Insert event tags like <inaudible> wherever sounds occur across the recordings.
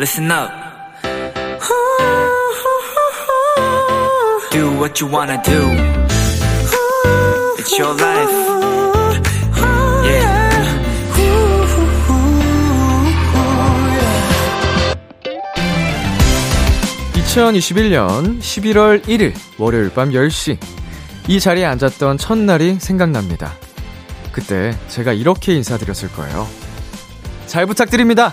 listen up. Do what you wanna do. It's your life. Yeah. 2021년 11월 1일 월요일 밤 10시 이 자리에 앉았던 첫날이 생각납니다. 그때 제가 이렇게 인사드렸을 거예요. 잘 부탁드립니다.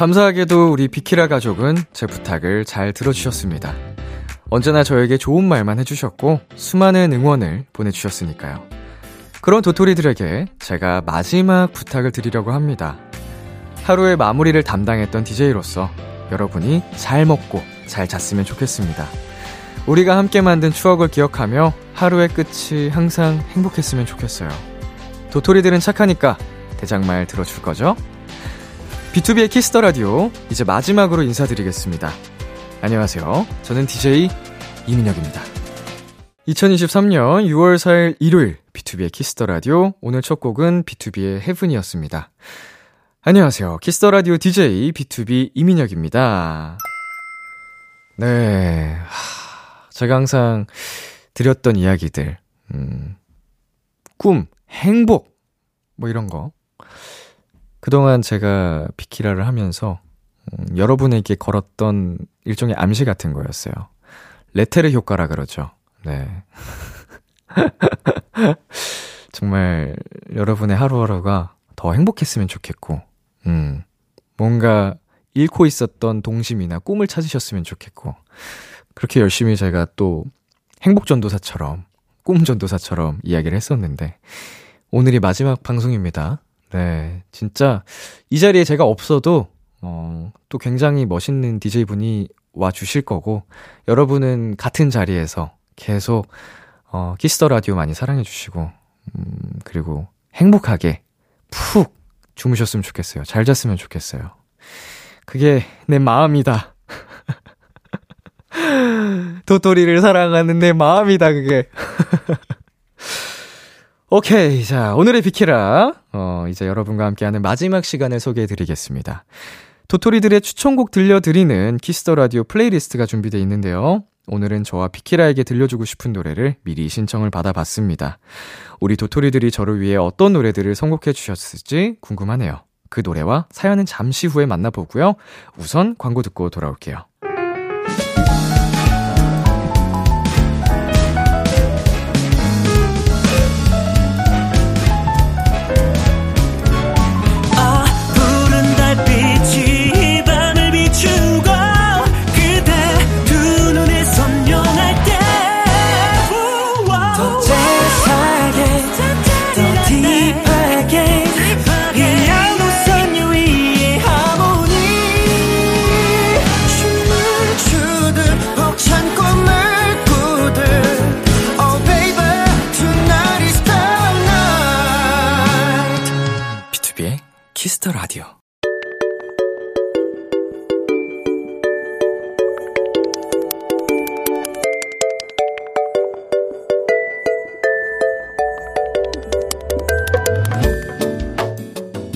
감사하게도 우리 비키라 가족은 제 부탁을 잘 들어주셨습니다. 언제나 저에게 좋은 말만 해주셨고 수많은 응원을 보내주셨으니까요. 그런 도토리들에게 제가 마지막 부탁을 드리려고 합니다. 하루의 마무리를 담당했던 DJ로서 여러분이 잘 먹고 잘 잤으면 좋겠습니다. 우리가 함께 만든 추억을 기억하며 하루의 끝이 항상 행복했으면 좋겠어요. 도토리들은 착하니까 대장말 들어줄 거죠? B2B의 키스터 라디오 이제 마지막으로 인사드리겠습니다. 안녕하세요. 저는 DJ 이민혁입니다. 2023년 6월 4일 일요일 B2B의 키스터 라디오 오늘 첫 곡은 B2B의 헤븐이었습니다. 안녕하세요. 키스터 라디오 DJ B2B 이민혁입니다. 네. 하, 제가 항상 드렸던 이야기들 음, 꿈, 행복 뭐 이런 거 그동안 제가 비키라를 하면서 음, 여러분에게 걸었던 일종의 암시 같은 거였어요. 레테르 효과라 그러죠. 네. <laughs> 정말 여러분의 하루하루가 더 행복했으면 좋겠고, 음, 뭔가 잃고 있었던 동심이나 꿈을 찾으셨으면 좋겠고, 그렇게 열심히 제가 또 행복전도사처럼, 꿈전도사처럼 이야기를 했었는데, 오늘이 마지막 방송입니다. 네, 진짜 이 자리에 제가 없어도 어, 또 굉장히 멋있는 DJ분이 와 주실 거고 여러분은 같은 자리에서 계속 어, Kiss the Radio 많이 사랑해 주시고 음, 그리고 행복하게 푹 주무셨으면 좋겠어요. 잘 잤으면 좋겠어요. 그게 내 마음이다. <laughs> 도토리를 사랑하는 내 마음이다, 그게. <laughs> 오케이. 자, 오늘의 비키라. 어, 이제 여러분과 함께하는 마지막 시간을 소개해 드리겠습니다. 도토리들의 추천곡 들려드리는 Kiss the Radio playlist가 준비되어 있는데요. 오늘은 저와 비키라에게 들려주고 싶은 노래를 미리 신청을 받아봤습니다. 우리 도토리들이 저를 위해 어떤 노래들을 선곡해 주셨을지 궁금하네요. 그 노래와 사연은 잠시 후에 만나보고요. 우선 광고 듣고 돌아올게요.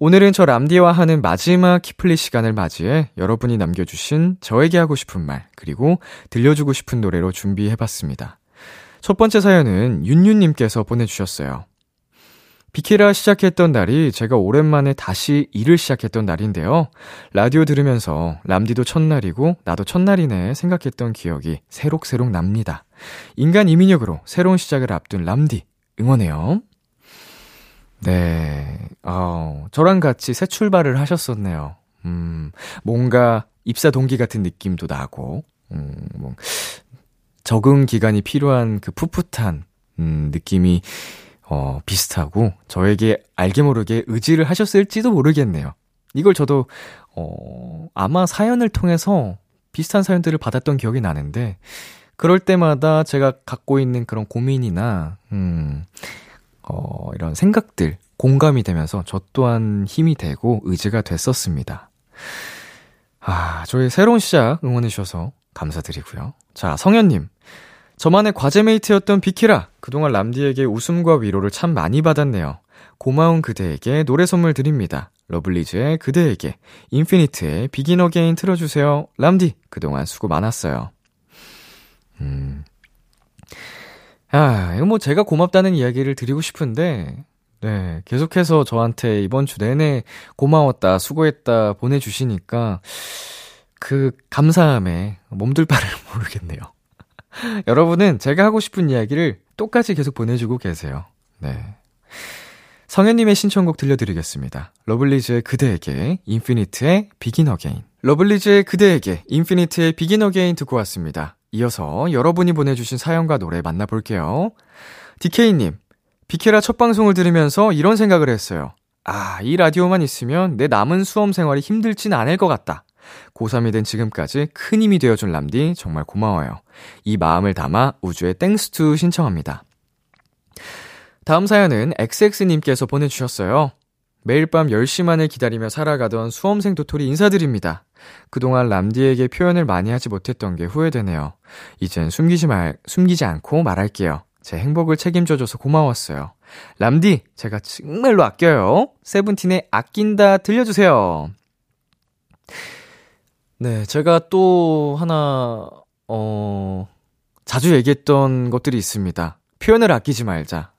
오늘은 저 람디와 하는 마지막 키플리 시간을 맞이해 여러분이 남겨주신 저에게 하고 싶은 말, 그리고 들려주고 싶은 노래로 준비해봤습니다. 첫 번째 사연은 윤유님께서 보내주셨어요. 비키라 시작했던 날이 제가 오랜만에 다시 일을 시작했던 날인데요. 라디오 들으면서 람디도 첫날이고 나도 첫날이네 생각했던 기억이 새록새록 납니다. 인간 이민혁으로 새로운 시작을 앞둔 람디 응원해요. 네, 어, 저랑 같이 새 출발을 하셨었네요. 음, 뭔가 입사 동기 같은 느낌도 나고, 음, 뭐, 적응 기간이 필요한 그 풋풋한, 음, 느낌이 어, 비슷하고 저에게 알게 모르게 의지를 하셨을지도 모르겠네요. 이걸 저도, 어, 아마 사연을 통해서 비슷한 사연들을 받았던 기억이 나는데, 그럴 때마다 제가 갖고 있는 그런 고민이나, 음, 어, 이런 생각들, 공감이 되면서 저 또한 힘이 되고 의지가 됐었습니다. 아, 저희 새로운 시작 응원해주셔서 감사드리고요. 자, 성현님. 저만의 과제 mate였던 비키라. 그동안 람디에게 웃음과 위로를 참 많이 받았네요. 고마운 그대에게 노래 선물 드립니다. 러블리즈의 그대에게, 인피니트의 Begin Again 틀어주세요. 람디, 그동안 수고 많았어요. 음. 아, 이거 뭐 제가 고맙다는 이야기를 드리고 싶은데, 네, 계속해서 저한테 이번 주 내내 고마웠다, 수고했다 보내주시니까, 그 감사함에 몸둘 바를 <laughs> 모르겠네요. <laughs> 여러분은 제가 하고 싶은 이야기를 똑같이 계속 보내주고 계세요. 네. 성현님의 신청곡 들려드리겠습니다. 러블리즈의 그대에게, 인피니트의 Begin Again. 러블리즈의 그대에게, 인피니트의 Begin Again 듣고 왔습니다. 이어서 여러분이 보내주신 사연과 노래 만나볼게요. DK님, 비키라 첫 방송을 들으면서 이런 생각을 했어요. 아, 이 라디오만 있으면 내 남은 수험 생활이 힘들진 않을 것 같다. 고3이 된 지금까지 큰 힘이 되어준 람디 정말 고마워요. 이 마음을 담아 우주의 Thanks To 신청합니다. 다음 사연은 XX님께서 보내주셨어요. 매일 밤 10시 만을 기다리며 살아가던 수험생 도토리 인사드립니다. 그동안 람디에게 표현을 많이 하지 못했던 게 후회되네요. 이젠 숨기지 말, 숨기지 않고 말할게요. 제 행복을 책임져줘서 고마웠어요. 람디, 제가 정말로 아껴요. 세븐틴의 아낀다 들려주세요. 네, 제가 또 하나, 어, 자주 얘기했던 것들이 있습니다. 표현을 아끼지 말자.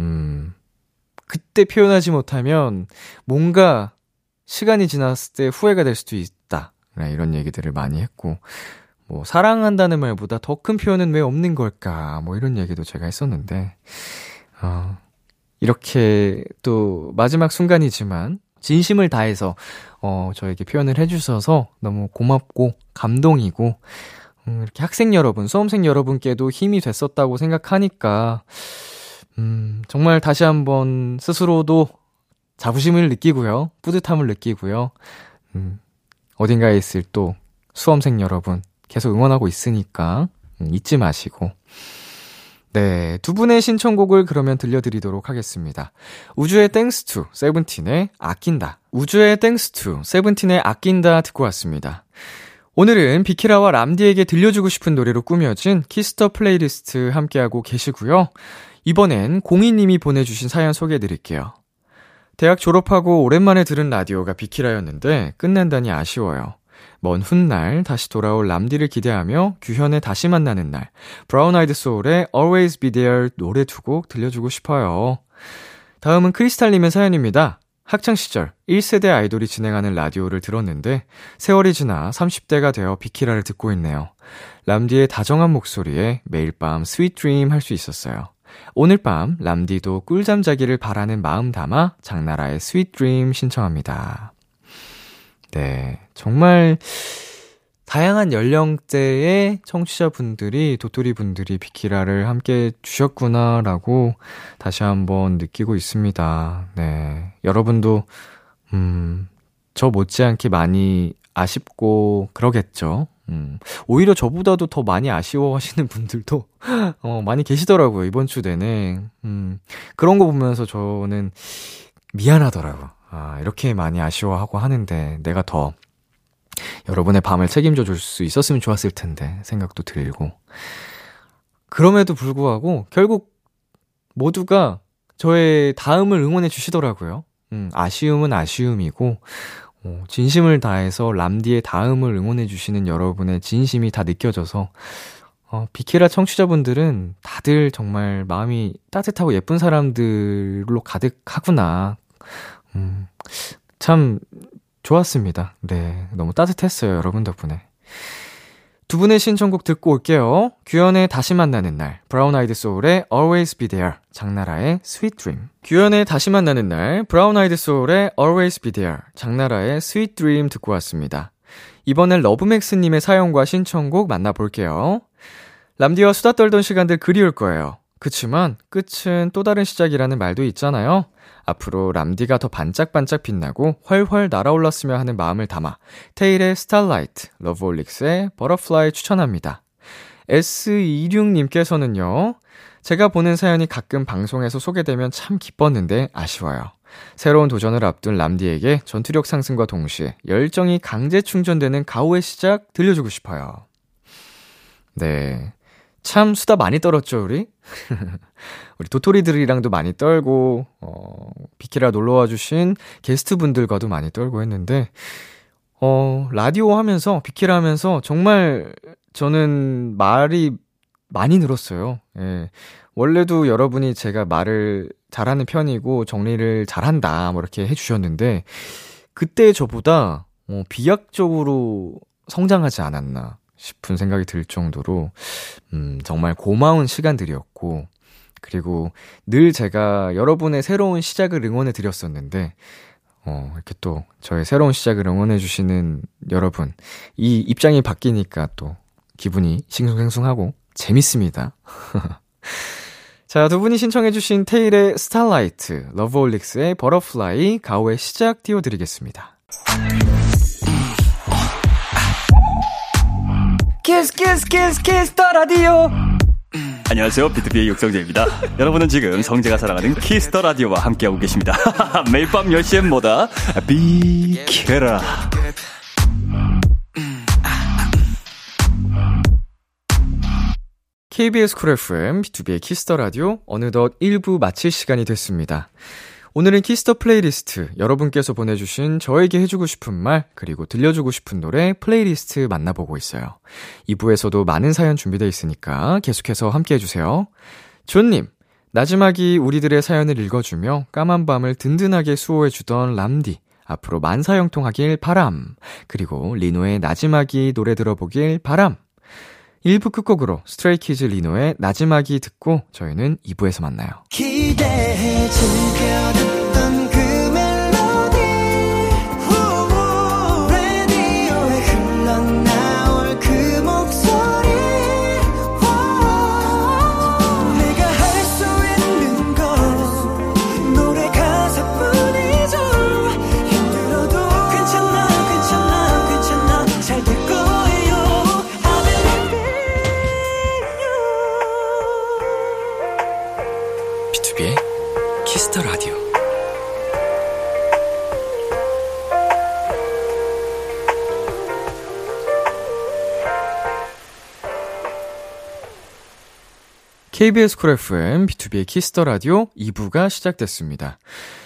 음, 그때 표현하지 못하면 뭔가 시간이 지났을 때 후회가 될 수도 있다. 네, 이런 얘기들을 많이 했고, 뭐, 사랑한다는 말보다 더 큰 표현은 왜 없는 걸까? 뭐, 이런 얘기도 제가 했었는데, 어, 이렇게 또 마지막 순간이지만, 진심을 다해서, 어, 저에게 표현을 해주셔서 너무 고맙고, 감동이고, 음, 이렇게 학생 여러분, 수험생 여러분께도 힘이 됐었다고 생각하니까, 음, 정말 다시 한번 스스로도 자부심을 느끼고요. 뿌듯함을 느끼고요. 음, 어딘가에 있을 또 수험생 여러분 계속 응원하고 있으니까 음, 잊지 마시고. 네, 두 분의 신청곡을 그러면 들려드리도록 하겠습니다. 우주의 Thanks To, 세븐틴의 아낀다. 우주의 Thanks To, 세븐틴의 아낀다 듣고 왔습니다. 오늘은 비키라와 람디에게 들려주고 싶은 노래로 꾸며진 Kiss the Playlist 함께하고 계시고요. 이번엔 공희님이 보내주신 사연 소개해드릴게요. 대학 졸업하고 오랜만에 들은 라디오가 비키라였는데 끝난다니 아쉬워요. 먼 훗날 다시 돌아올 람디를 기대하며 규현의 다시 만나는 날 브라운 아이드 소울의 Always Be There 노래 두 곡 들려주고 싶어요. 다음은 크리스탈님의 사연입니다. 학창시절 1세대 아이돌이 진행하는 라디오를 들었는데 세월이 지나 30대가 되어 비키라를 듣고 있네요. 람디의 다정한 목소리에 매일 밤 sweet dream 할 수 있었어요. 오늘 밤 람디도 꿀잠 자기를 바라는 마음 담아 장나라의 Sweet Dream 신청합니다. 네, 정말 다양한 연령대의 청취자분들이, 도토리 분들이 비키라를 함께 주셨구나라고 다시 한번 느끼고 있습니다. 네. 여러분도, 음, 저 못지않게 많이 아쉽고 그러겠죠. 음, 오히려 저보다도 더 많이 아쉬워하시는 <laughs> 분들도, 어, 많이 계시더라고요, 이번 주 내내. 음, 그런 거 보면서 저는 미안하더라고요. 아, 이렇게 많이 아쉬워하고 하는데 내가 더 여러분의 밤을 책임져 줄 수 있었으면 좋았을 텐데 생각도 들고. 그럼에도 불구하고 결국 모두가 저의 다음을 응원해 주시더라고요. 음, 아쉬움은 아쉬움이고, 어, 진심을 다해서 람디의 다음을 응원해 주시는 여러분의 진심이 다 느껴져서, 어, 비키라 청취자분들은 다들 정말 마음이 따뜻하고 예쁜 사람들로 가득하구나. 음, 참 좋았습니다. 네, 너무 따뜻했어요, 여러분 덕분에. 두 분의 신청곡 듣고 올게요. 규현의 다시 만나는 날, 브라운 아이드 소울의 Always Be There, 장나라의 Sweet Dream. 규현의 다시 만나는 날, 브라운 아이드 소울의 Always Be There, 장나라의 Sweet Dream 듣고 왔습니다. 이번엔 러브맥스님의 사연과 신청곡 만나볼게요. 람디와 수다 떨던 시간들 그리울 거예요. 그치만 끝은 또 다른 시작이라는 말도 있잖아요. 앞으로 람디가 더 반짝반짝 빛나고 훨훨 날아올랐으면 하는 마음을 담아 태일의 Starlight, 러브홀릭스의 Butterfly 추천합니다. S26님께서는요, 제가 보는 사연이 가끔 방송에서 소개되면 참 기뻤는데 아쉬워요. 새로운 도전을 앞둔 람디에게 전투력 상승과 동시에 열정이 강제 충전되는 가오의 시작 들려주고 싶어요. 네. 참 수다 많이 떨었죠, 우리? <laughs> 우리 도토리들이랑도 많이 떨고, 어, 비키라 놀러와 주신 게스트분들과도 많이 떨고 했는데, 어, 라디오 하면서, 비키라 하면서 정말 저는 말이 많이 늘었어요. 예. 원래도 여러분이 제가 말을 잘하는 편이고 정리를 잘한다, 뭐 이렇게 해주셨는데, 그때 저보다, 어, 비약적으로 성장하지 않았나. 싶은 생각이 들 정도로, 음, 정말 고마운 시간들이었고, 그리고 늘 제가 여러분의 새로운 시작을 응원해 드렸었는데, 어, 이렇게 또 저의 새로운 시작을 응원해 주시는 여러분, 이 입장이 바뀌니까 또 기분이 싱숭생숭하고 재밌습니다. <laughs> 자, 두 분이 신청해주신 태일의 Starlight, 러브홀릭스의 Butterfly, 가호의 시작 띄워드리겠습니다. Kiss Kiss Kiss Kiss the Radio 안녕하세요. 비투비의 육성재입니다. 여러분은 지금 성재가 사랑하는 Kiss the Radio와 함께하고 계십니다. <laughs> 매일 밤 10시엔 뭐다? 비키라. KBS Cool FM, 비투비의 Kiss the Radio, 어느덧 1부 마칠 시간이 됐습니다. 오늘은 Kiss the Playlist, 여러분께서 보내주신 저에게 해주고 싶은 말, 그리고 들려주고 싶은 노래 플레이리스트 만나보고 있어요. 2부에서도 많은 사연 준비되어 있으니까 계속해서 함께 해주세요. 존님, 나지막이 우리들의 사연을 읽어주며 까만 밤을 든든하게 수호해주던 람디, 앞으로 만사형통하길 바람. 그리고 리노의 나지막이 노래 들어보길 바람. 1부 끝곡으로 스트레이키즈 리노의 나지막이 듣고 저희는 2부에서 만나요. 기대해 즐겨 KBS Cool FM, 비투비의 Kiss the Radio 2부가 시작됐습니다.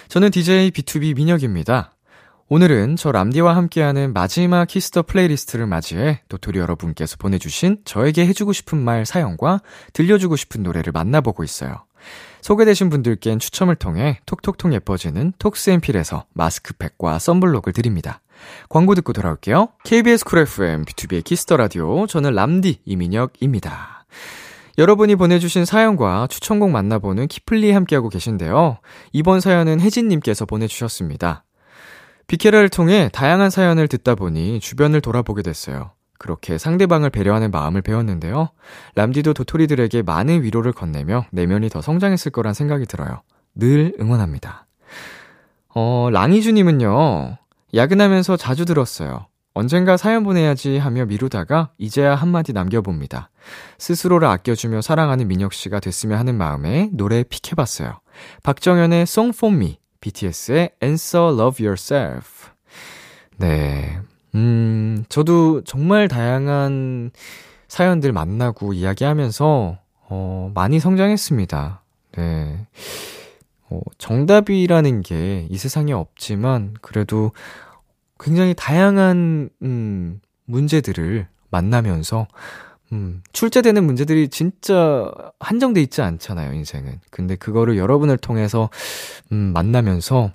저는 DJ B2B 민혁입니다. 오늘은 저 람디와 함께하는 마지막 Kiss the Playlist를 맞이해 도토리 여러분께서 보내주신 저에게 해주고 싶은 말 사연과 들려주고 싶은 노래를 만나보고 있어요. 소개되신 분들께는 추첨을 통해 톡톡톡 예뻐지는 톡스앤필에서 마스크팩과 sunblock을 드립니다. 광고 듣고 돌아올게요. KBS Cool FM, 비투비의 Kiss the Radio, 저는 람디 이민혁입니다. 여러분이 보내주신 사연과 추천곡 만나보는 키플리 함께하고 계신데요. 이번 사연은 혜진님께서 보내주셨습니다. 비케라를 통해 다양한 사연을 듣다 보니 주변을 돌아보게 됐어요. 그렇게 상대방을 배려하는 마음을 배웠는데요. 람디도 도토리들에게 많은 위로를 건네며 내면이 더 성장했을 거란 생각이 들어요. 늘 응원합니다. 어, 랑이주님은요, 야근하면서 자주 들었어요. 언젠가 사연 보내야지 하며 미루다가 이제야 한마디 남겨봅니다. 스스로를 아껴주며 사랑하는 민혁 씨가 됐으면 하는 마음에 노래 픽해봤어요. 박정현의 Song for Me, BTS의 Answer Love Yourself. 네. 음, 저도 정말 다양한 사연들 만나고 이야기하면서, 어, 많이 성장했습니다. 네. 어, 정답이라는 게 이 세상에 없지만, 그래도 굉장히 다양한, 음, 문제들을 만나면서, 음, 출제되는 문제들이 진짜 한정돼 있지 않잖아요, 인생은. 근데 그거를 여러분을 통해서, 음, 만나면서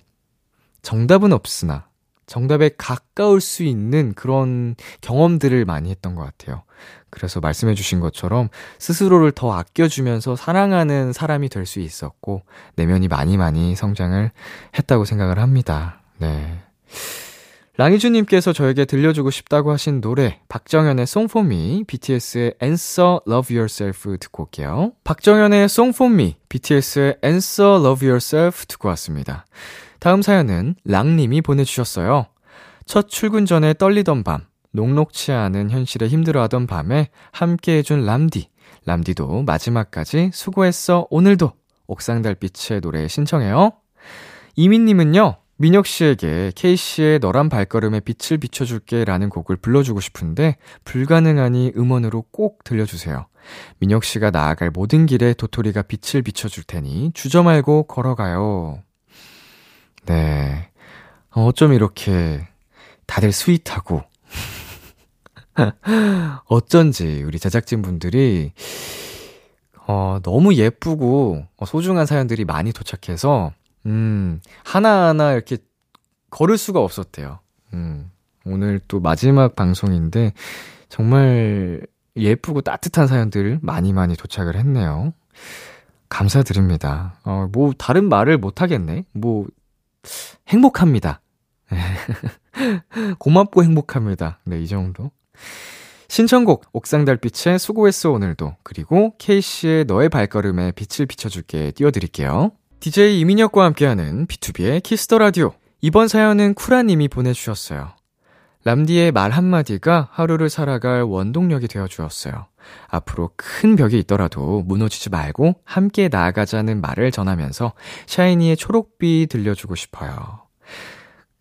정답은 없으나 정답에 가까울 수 있는 그런 경험들을 많이 했던 것 같아요. 그래서 말씀해 주신 것처럼 스스로를 더 아껴주면서 사랑하는 사람이 될 수 있었고, 내면이 많이 많이 성장을 했다고 생각을 합니다. 네. 랑이주님께서 저에게 들려주고 싶다고 하신 노래, 박정현의 Song for Me, BTS의 Answer Love Yourself 듣고 올게요. 박정현의 Song for Me, BTS의 Answer Love Yourself 듣고 왔습니다. 다음 사연은 랑님이 보내주셨어요. 첫 출근 전에 떨리던 밤, 녹록치 않은 현실에 힘들어하던 밤에 함께 해준 람디. 람디도 마지막까지 수고했어, 오늘도. 옥상 달빛의 노래 신청해요. 이민님은요, 민혁 씨에게 케이시의 너의 발걸음에 빛을 비춰줄게 라는 곡을 불러주고 싶은데 불가능하니 음원으로 꼭 들려주세요. 민혁 씨가 나아갈 모든 길에 도토리가 빛을 비춰줄 테니 주저 말고 걸어가요. 네. 어쩜 이렇게 다들 sweet하고 <laughs> 어쩐지 우리 제작진분들이 어, 너무 예쁘고 소중한 사연들이 많이 도착해서 음, 하나하나 이렇게 걸을 수가 없었대요. 음, 오늘 또 마지막 방송인데, 정말 예쁘고 따뜻한 사연들 많이 많이 도착을 했네요. 감사드립니다. 어, 뭐, 다른 말을 못하겠네. 뭐, 행복합니다. <laughs> 고맙고 행복합니다. 네, 이 정도. 신청곡, 옥상달빛의 수고했어 오늘도, 그리고 케이시의 너의 발걸음에 빛을 비춰줄게 띄워드릴게요. DJ 이민혁과 함께하는 비투비의 Kiss the Radio. 이번 사연은 쿠라님이 보내주셨어요. 람디의 말 한마디가 하루를 살아갈 원동력이 되어 주었어요. 앞으로 큰 벽이 있더라도 무너지지 말고 함께 나아가자는 말을 전하면서 샤이니의 초록비 들려주고 싶어요.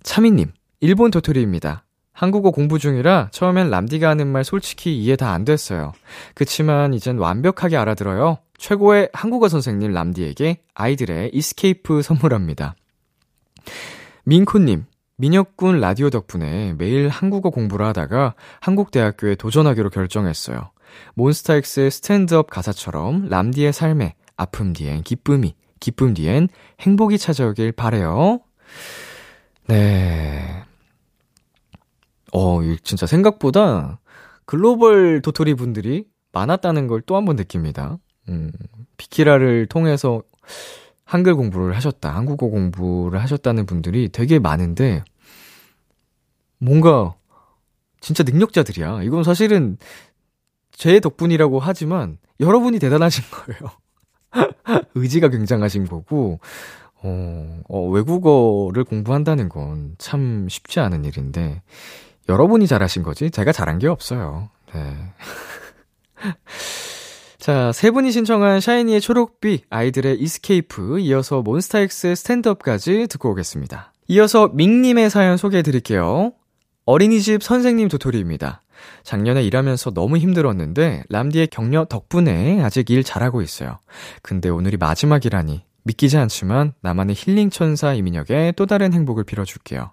차미님, 일본 도토리입니다. 한국어 공부 중이라 처음엔 람디가 하는 말 솔직히 이해 다 안 됐어요. 그치만 이젠 완벽하게 알아들어요. 최고의 한국어 선생님 람디에게 아이들의 Escape 선물합니다. 민코님, 민혁군 라디오 덕분에 매일 한국어 공부를 하다가 한국대학교에 도전하기로 결정했어요. 몬스타엑스의 Stand Up 가사처럼 람디의 삶에 아픔 뒤엔 기쁨이, 기쁨 뒤엔 행복이 찾아오길 바래요. 네. 어, 진짜 생각보다 글로벌 도토리 분들이 많았다는 걸 또 한 번 느낍니다. 음, 비키라를 통해서 한글 공부를 하셨다, 한국어 공부를 하셨다는 분들이 되게 많은데, 뭔가, 진짜 능력자들이야. 이건 사실은 제 덕분이라고 하지만, 여러분이 대단하신 거예요. <laughs> 의지가 굉장하신 거고, 어, 어, 외국어를 공부한다는 건 참 쉽지 않은 일인데, 여러분이 잘하신 거지, 제가 잘한 게 없어요. 네. <laughs> 자, 세 분이 신청한 샤이니의 초록비, 아이들의 Escape, 이어서 몬스타엑스의 Stand Up까지 듣고 오겠습니다. 이어서 밍님의 사연 소개해 드릴게요. 어린이집 선생님 도토리입니다. 작년에 일하면서 너무 힘들었는데, 람디의 격려 덕분에 아직 일 잘하고 있어요. 근데 오늘이 마지막이라니, 믿기지 않지만, 나만의 힐링 천사 이민혁의 또 다른 행복을 빌어줄게요.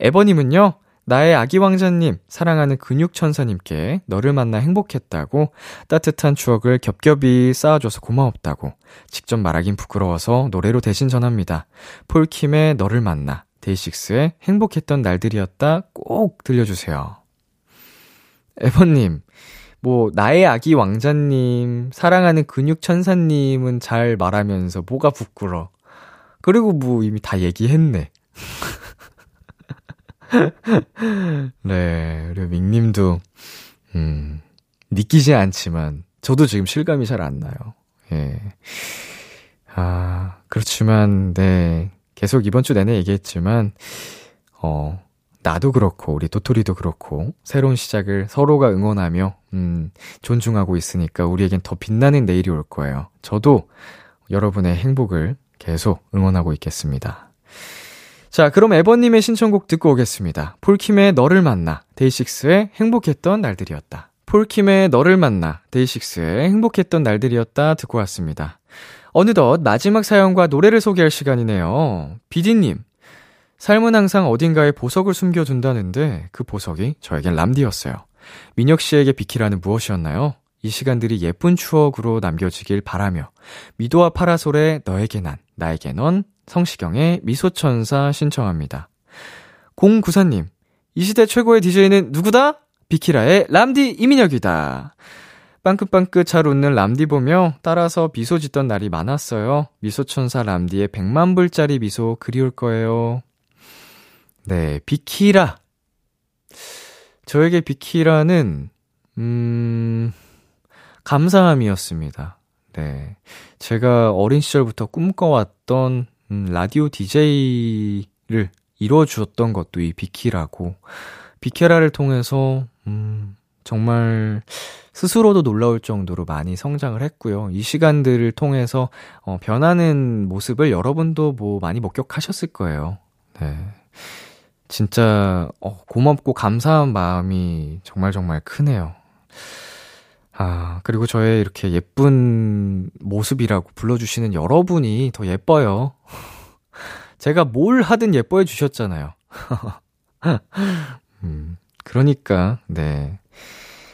에버님은요, 나의 아기 왕자님, 사랑하는 근육천사님께 너를 만나 행복했다고 따뜻한 추억을 겹겹이 쌓아줘서 고마웠다고 직접 말하긴 부끄러워서 노래로 대신 전합니다. 폴킴의 너를 만나, 데이식스의 행복했던 날들이었다 꼭 들려주세요. 에버님, 뭐, 나의 아기 왕자님, 사랑하는 근육천사님은 잘 말하면서 뭐가 부끄러. 그리고 뭐 이미 다 얘기했네. <laughs> 네, 그리고 밍님도, 음, 믿기지 않지만, 저도 지금 실감이 잘 안 나요. 예. 아, 그렇지만, 네, 계속 이번 주 내내 얘기했지만, 어, 나도 그렇고, 우리 도토리도 그렇고, 새로운 시작을 서로가 응원하며, 음, 존중하고 있으니까 우리에겐 더 빛나는 내일이 올 거예요. 저도 여러분의 행복을 계속 응원하고 있겠습니다. 자, 그럼 에버님의 신청곡 듣고 오겠습니다. 폴킴의 너를 만나, 데이식스의 행복했던 날들이었다. 폴킴의 너를 만나, 데이식스의 행복했던 날들이었다 듣고 왔습니다. 어느덧 마지막 사연과 노래를 소개할 시간이네요. 비디님, 삶은 항상 어딘가에 보석을 숨겨둔다는데 그 보석이 저에겐 람디였어요. 민혁 씨에게 비키라는 무엇이었나요? 이 시간들이 예쁜 추억으로 남겨지길 바라며 미도와 파라솔의 너에게 난, 나에게 넌 성시경의 미소천사 신청합니다. 094님, 이 시대 최고의 DJ는 누구다? 비키라의 람디 이민혁이다. 빵긋빵긋 잘 웃는 람디 보며 따라서 미소 짓던 날이 많았어요. 미소천사 람디의 100만 불짜리 미소 그리울 거예요. 네, 비키라 저에게 비키라는, 음, 감사함이었습니다. 네. 제가 어린 시절부터 꿈꿔왔던, 음, 라디오 DJ를 이루어 주었던 것도 이 비키라고, 비케라를 통해서, 음, 정말 스스로도 놀라울 정도로 많이 성장을 했고요. 이 시간들을 통해서 어, 변하는 모습을 여러분도 뭐 많이 목격하셨을 거예요. 네. 진짜 어, 고맙고 감사한 마음이 정말 정말 크네요. 아, 그리고 저의 이렇게 예쁜 모습이라고 불러주시는 여러분이 더 예뻐요. <laughs> 제가 뭘 하든 예뻐해 주셨잖아요. <laughs> 음, 그러니까, 네.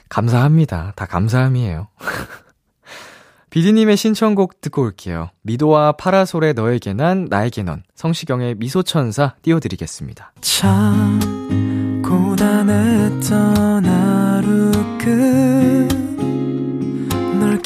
감사합니다. 다 감사함이에요. <laughs> 비디님의 신청곡 듣고 올게요. 미도와 파라솔의 너에게 난, 나에게 넌, 성시경의 미소천사 띄워드리겠습니다. 참, 고단했던 하루 끝널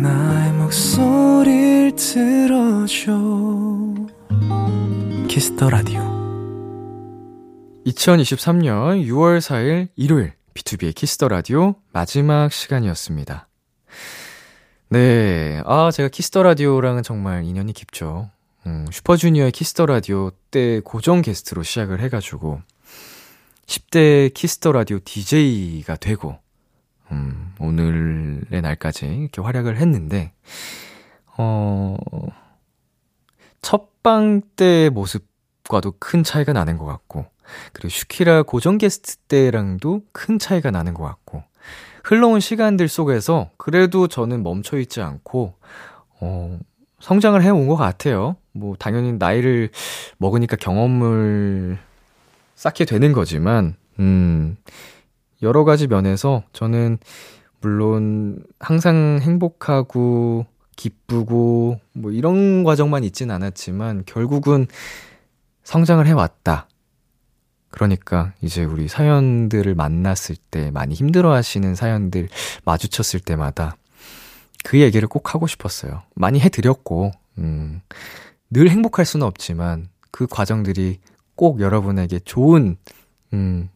나의 목소리를 들어줘 Kiss the Radio 2023년 6월 4일 일요일 비투비의 Kiss the Radio 마지막 시간이었습니다. 네. 아, 제가 Kiss the Radio랑은 정말 인연이 깊죠. 음, 슈퍼주니어의 Kiss the Radio 때 고정 게스트로 시작을 해가지고, 10대 Kiss the Radio DJ가 되고, 음, 오늘의 날까지 이렇게 활약을 했는데, 어, 첫방 때 모습과도 큰 차이가 나는 것 같고, 그리고 슈키라 고정 게스트 때랑도 큰 차이가 나는 것 같고, 흘러온 시간들 속에서 그래도 저는 멈춰있지 않고, 어, 성장을 해온 것 같아요. 뭐, 당연히 나이를 먹으니까 경험을 쌓게 되는 거지만, 음, 여러 가지 면에서 저는 물론 항상 행복하고 기쁘고 뭐 이런 과정만 있진 않았지만 결국은 성장을 해왔다. 그러니까 이제 우리 사연들을 만났을 때 많이 힘들어 하시는 사연들 마주쳤을 때마다 그 얘기를 꼭 하고 싶었어요. 많이 해드렸고, 음, 늘 행복할 수는 없지만 그 과정들이 꼭 여러분에게 좋은, 음,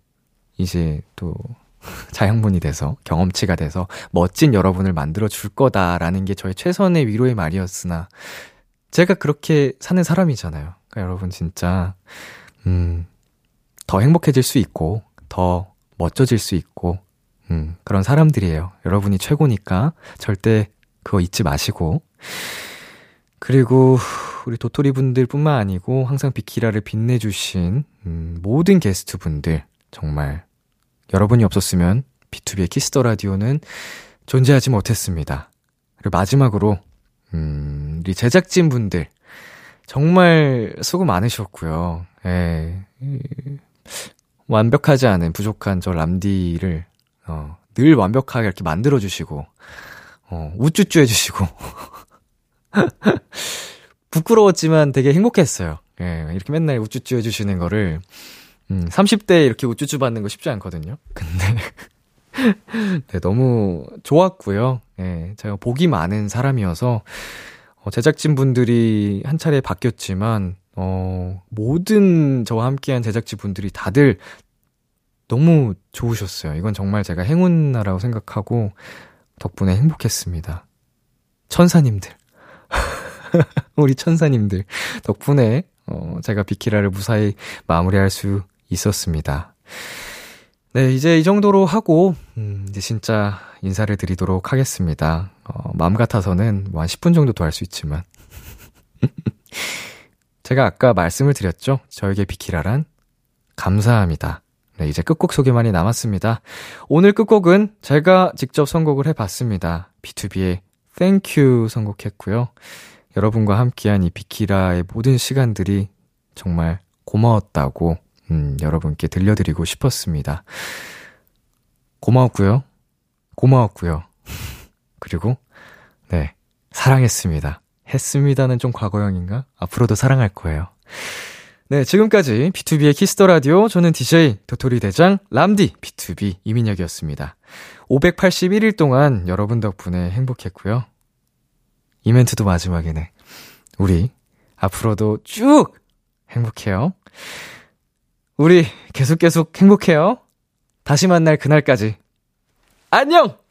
이제 또 <laughs> 자양분이 돼서 경험치가 돼서 멋진 여러분을 만들어 줄 거다라는 게 저의 최선의 위로의 말이었으나 제가 그렇게 사는 사람이잖아요. 그러니까 여러분 진짜, 음, 더 행복해질 수 있고, 더 멋져질 수 있고, 음, 그런 사람들이에요. 여러분이 최고니까 절대 그거 잊지 마시고. 그리고 우리 도토리 분들 뿐만 아니고 항상 비키라를 빛내주신, 음, 모든 게스트 분들, 정말 여러분이 없었으면 B2B의 키스터 라디오는 존재하지 못했습니다. 그리고 마지막으로, 음, 우리 제작진 분들, 정말 수고 많으셨고요. 예. 완벽하지 않은 부족한 저 람디를 어, 늘 완벽하게 이렇게 만들어 주시고 어, 우쭈쭈 해 주시고 <laughs> 부끄러웠지만 되게 행복했어요. 예, 이렇게 맨날 우쭈쭈 해 주시는 거를 음, 30대 이렇게 우쭈쭈 받는 거 쉽지 않거든요. 근데 <laughs> 네, 너무 좋았고요. 예, 제가 복이 많은 사람이어서 어, 제작진 분들이 한 차례 바뀌었지만 어, 모든 저와 함께한 제작진 분들이 다들 너무 좋으셨어요. 이건 정말 제가 행운나라고 생각하고 덕분에 행복했습니다. 천사님들. <laughs> 우리 천사님들. 덕분에, 어, 제가 비키라를 무사히 마무리할 수 있었습니다. 네, 이제 이 정도로 하고, 음, 이제 진짜 인사를 드리도록 하겠습니다. 어, 마음 같아서는 뭐 한 10분 정도 더 할 수 있지만. <laughs> 제가 아까 말씀을 드렸죠. 저에게 비키라란 감사합니다. 네, 이제 끝곡 소개만이 남았습니다. 오늘 끝곡은 제가 직접 선곡을 해봤습니다. B2B의 Thank You 선곡했고요. 여러분과 함께한 이 비키라의 모든 시간들이 정말 고마웠다고 음, 여러분께 들려드리고 싶었습니다. 고마웠고요. 고마웠고요. <laughs> 그리고, 네, 사랑했습니다. 했습니다는 좀 과거형인가? 앞으로도 사랑할 거예요. 네, 지금까지 B2B의 키스터 라디오 저는 DJ 도토리 대장 람디 BTOB 이민혁이었습니다. 581일 동안 여러분 덕분에 행복했고요. 이 멘트도 마지막이네. 우리 앞으로도 쭉 행복해요. 우리 계속 계속 행복해요. 다시 만날 그날까지. 안녕!